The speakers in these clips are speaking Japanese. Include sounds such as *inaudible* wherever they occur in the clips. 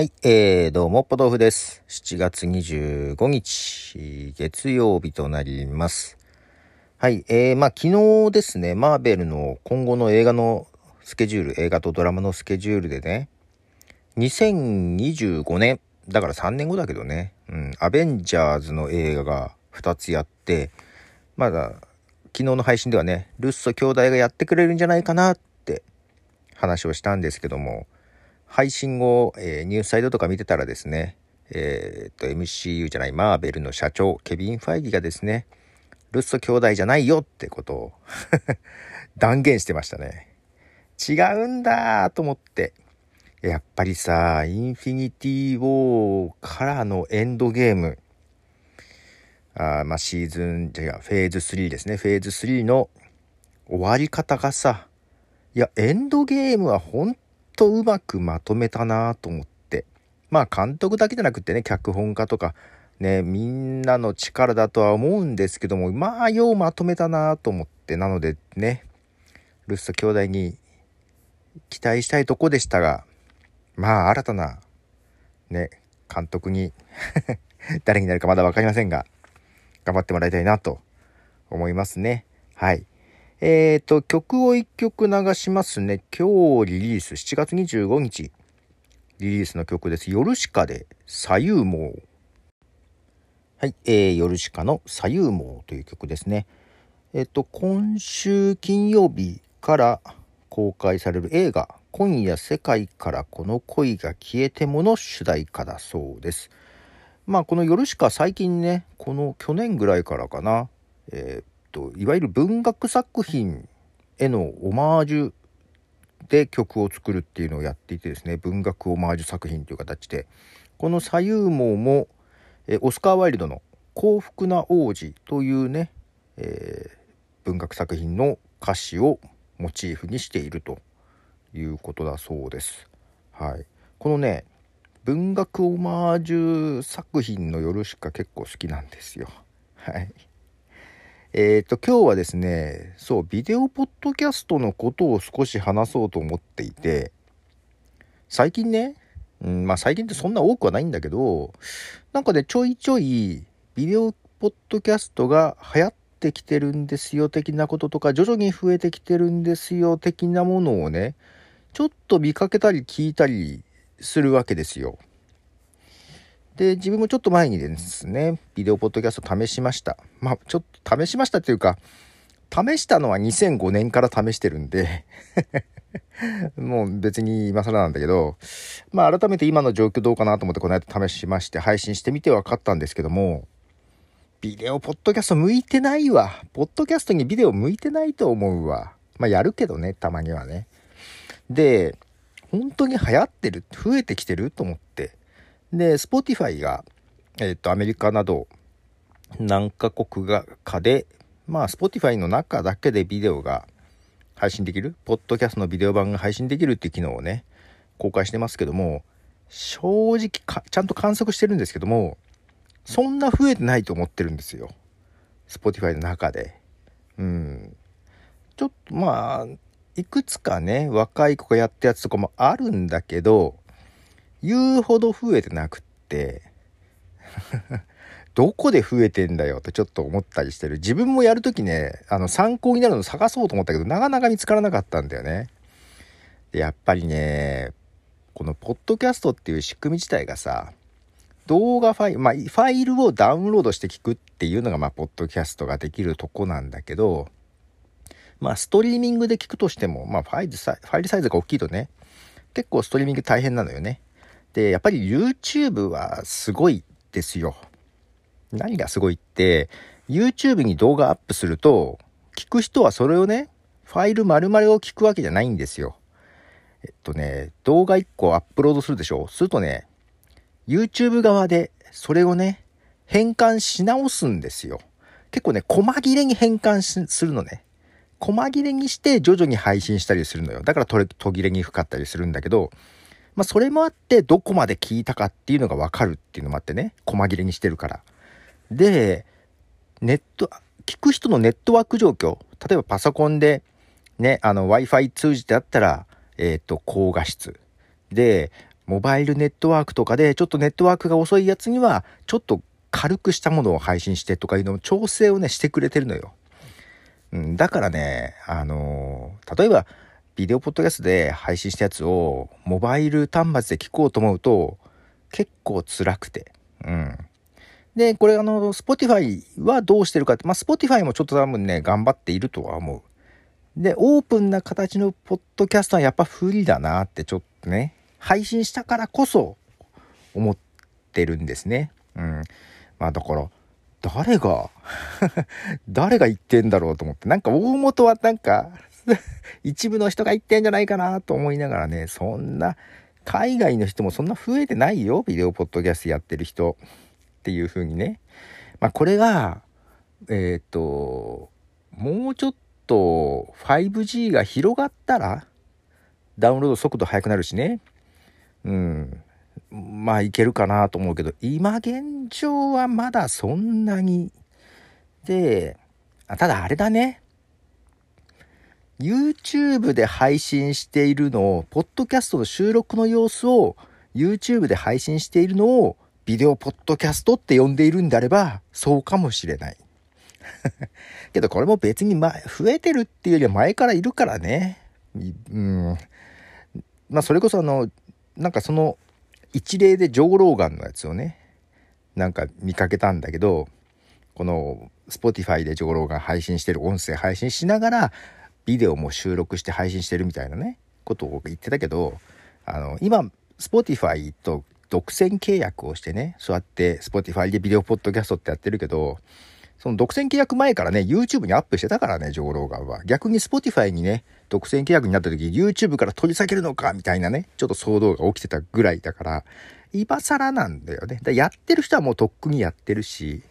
はい、えー、どうも、ポトフです。7月25日、月曜日となります。はい、えー、まあ、昨日ですね、マーベルの今後の映画のスケジュール、映画とドラマのスケジュールでね、2025年、だから3年後だけどね、うん、アベンジャーズの映画が2つやって、まだ、昨日の配信ではね、ルッソ兄弟がやってくれるんじゃないかなって話をしたんですけども、配信後、えーニュースサイトとか見てたらですね、えーっと、MCU じゃない、マーベルの社長、ケビン・ファイギがですね、ルッソ兄弟じゃないよってことを *laughs* 断言してましたね。違うんだと思って。やっぱりさ、インフィニティ・ウォーからのエンドゲーム、あーまあシーズン、じゃフェーズ3ですね。フェーズ3の終わり方がさ、いや、エンドゲームは本当うまくまとめたなと思って。まあ監督だけじゃなくてね、脚本家とか、ね、みんなの力だとは思うんですけども、まあようまとめたなと思って。なのでね、ルッソ兄弟に期待したいとこでしたが、まあ新たな、ね、監督に *laughs* 誰になるかまだ分かりませんが、頑張ってもらいたいなと思いますね。はい。えーと、曲を一曲流しますね。今日リリース、7月25日、リリースの曲です。ヨルシカで、左右網。はい、えー、ヨルシカの左右網という曲ですね。えっ、と、今週金曜日から公開される映画、今夜世界からこの恋が消えてもの主題歌だそうです。まあ、このヨルシカ最近ね、この去年ぐらいからかな、えーと、いわゆる文学作品へのオマージュで曲を作るっていうのをやっていてですね、文学オマージュ作品という形で、この左右網も、えオスカー・ワイルドの幸福な王子というね、えー文学作品の歌詞をモチーフにしているということだそうです。はい。このね、文学オマージュ作品の夜しか結構好きなんですよ。はい。えっ、と、今日はですね、そう、ビデオポッドキャストのことを少し話そうと思っていて、最近ね、うん、まあ最近ってそんな多くはないんだけど、なんかね、ちょいちょいビデオポッドキャストが流行ってきてるんですよ的なこととか、徐々に増えてきてるんですよ的なものをね、ちょっと見かけたり聞いたりするわけですよ。で、自分もちょっと前にですね、ビデオポッドキャスト試しました。まあ、ちょっと試しましたっていうか、試したのは2005年から試してるんで、*laughs* もう別に今更なんだけど、まあ改めて今の状況どうかなと思ってこの間試しまして配信してみて分かったんですけども、ビデオポッドキャスト向いてないわ。ポッドキャストにビデオ向いてないと思うわ。まあやるけどね、たまにはね。で、本当に流行ってる、増えてきてると思って。で、Spotify が、えっ、と、アメリカなど何カ国がかで、まあ Spotify の中だけでビデオが配信できる、ポッドキャストのビデオ版が配信できるっていう機能をね、公開してますけども、正直か、ちゃんと観測してるんですけども、そんな増えてないと思ってるんですよ。Spotify の中で。うん。ちょっとまあ、いくつかね、若い子がやったやつとかもあるんだけど、言うほど増えてなくって、*laughs* どこで増えてんだよってちょっと思ったりしてる。自分もやるときね、あの参考になるの探そうと思ったけど、なかなか見つからなかったんだよね。で、やっぱりね、このポッドキャストっていう仕組み自体がさ、動画ファイル、まあ、ファイルをダウンロードして聞くっていうのが、まあ、ポッドキャストができるとこなんだけど、まあ、ストリーミングで聞くとしても、まあ、ファイルサイファイルサイズが大きいとね、結構ストリーミング大変なのよね。で、やっぱり YouTube はすごいですよ。何がすごいって、YouTube に動画アップすると、聞く人はそれをね、ファイル丸々を聞くわけじゃないんですよ。えっとね、動画1個アップロードするでしょ？するとね、YouTube 側でそれをね、変換し直すんですよ。結構ね、細切れに変換するのね。細切れにして徐々に配信したりするのよ。だから途切れにくかったりするんだけど、まあそれもあってどこまで聞いたかっていうのがわかるっていうのもあってね、細切れにしてるから。で、ネット、聞く人のネットワーク状況、例えばパソコンでね、あの Wi-Fi 通じてあったら、えっ、と、高画質。で、モバイルネットワークとかでちょっとネットワークが遅いやつにはちょっと軽くしたものを配信してとかいうのを調整をねしてくれてるのよ。うん、だからね、あのー、例えばビデオポッドキャストで配信したやつをモバイル端末で聞こうと思うと結構辛くて。うん。で、これあの、Spotify はどうしてるかって、まあ Spotify もちょっと多分ね、頑張っているとは思う。で、オープンな形のポッドキャストはやっぱ不利だなってちょっとね、配信したからこそ思ってるんですね。うん。まあだから、誰が *laughs* 誰が言ってんだろうと思って、なんか大元はなんか *laughs* 一部の人が言ってんじゃないかなと思いながらね、そんな、海外の人もそんな増えてないよ、ビデオポッドキャストやってる人っていう風にね。まあこれが、えっ、ー、と、もうちょっと 5G が広がったら、ダウンロード速度速くなるしね。うん。まあいけるかなと思うけど、今現状はまだそんなに。で、あただあれだね。YouTube で配信しているのを、ポッドキャストの収録の様子を YouTube で配信しているのをビデオポッドキャストって呼んでいるんであれば、そうかもしれない。*laughs* けどこれも別に前、増えてるっていうよりは前からいるからね。うん。まあそれこそあの、なんかその一例でジョー・ローガンのやつをね、なんか見かけたんだけど、この Spotify でジョー・ローガン配信してる音声配信しながら、ビデオも収録して配信してるみたいなね、ことを言ってたけど、あの、今、Spotify と独占契約をしてね、そうやって Spotify でビデオポッドキャストってやってるけど、その独占契約前からね、YouTube にアップしてたからね、ジョーローガンは。逆に Spotify にね、独占契約になった時、YouTube から取り下げるのか、みたいなね、ちょっと騒動が起きてたぐらいだから、今更なんだよね。だやってる人はもうとっくにやってるし、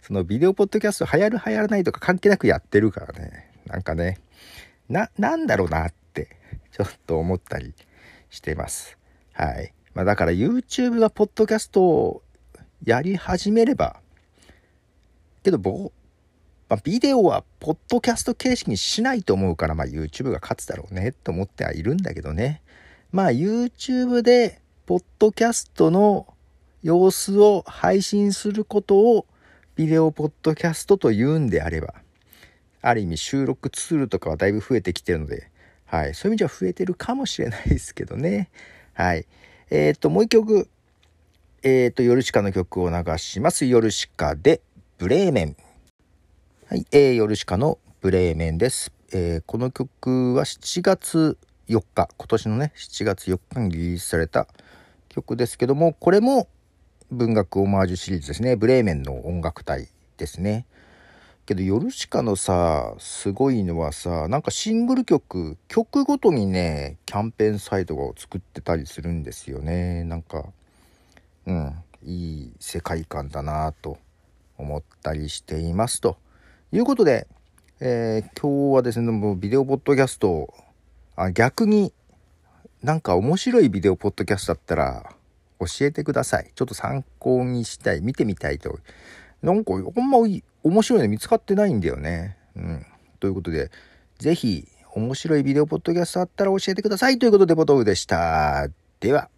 そのビデオポッドキャスト流行る流行らないとか関係なくやってるからね。なんかね、な、なんだろうなって、ちょっと思ったりしてます。はい。まあだから YouTube がポッドキャストをやり始めれば、けどぼ、まあ、ビデオはポッドキャスト形式にしないと思うから、まあ YouTube が勝つだろうねと思ってはいるんだけどね。まあ YouTube でポッドキャストの様子を配信することをビデオポッドキャストと言うんであれば、ある意味収録ツールとかはだいぶ増えてきてるので、はい。そういう意味じゃ増えてるかもしれないですけどね。はい。えっ、ー、と、もう一曲、えっ、ー、と、ヨルシカの曲を流します。ヨルシカで、ブレーメン。はい。えー、ヨルシカのブレーメンです。えー、この曲は7月4日、今年のね、7月4日にリリースされた曲ですけども、これも文学オマージュシリーズですね。ブレーメンの音楽隊ですね。けど、ヨルシカのさ、すごいのはさ、なんかシングル曲、曲ごとにね、キャンペーンサイトを作ってたりするんですよね。なんか、うん、いい世界観だなと思ったりしています。ということで、えー、今日はですね、もうビデオポッドキャスト、あ逆になんか面白いビデオポッドキャストだったら教えてください。ちょっと参考にしたい、見てみたいと。なんか、ほんま面白いの見つかってないんだよね。うん。ということで、ぜひ、面白いビデオポッドキャストあったら教えてくださいということで、ボトルでした。では。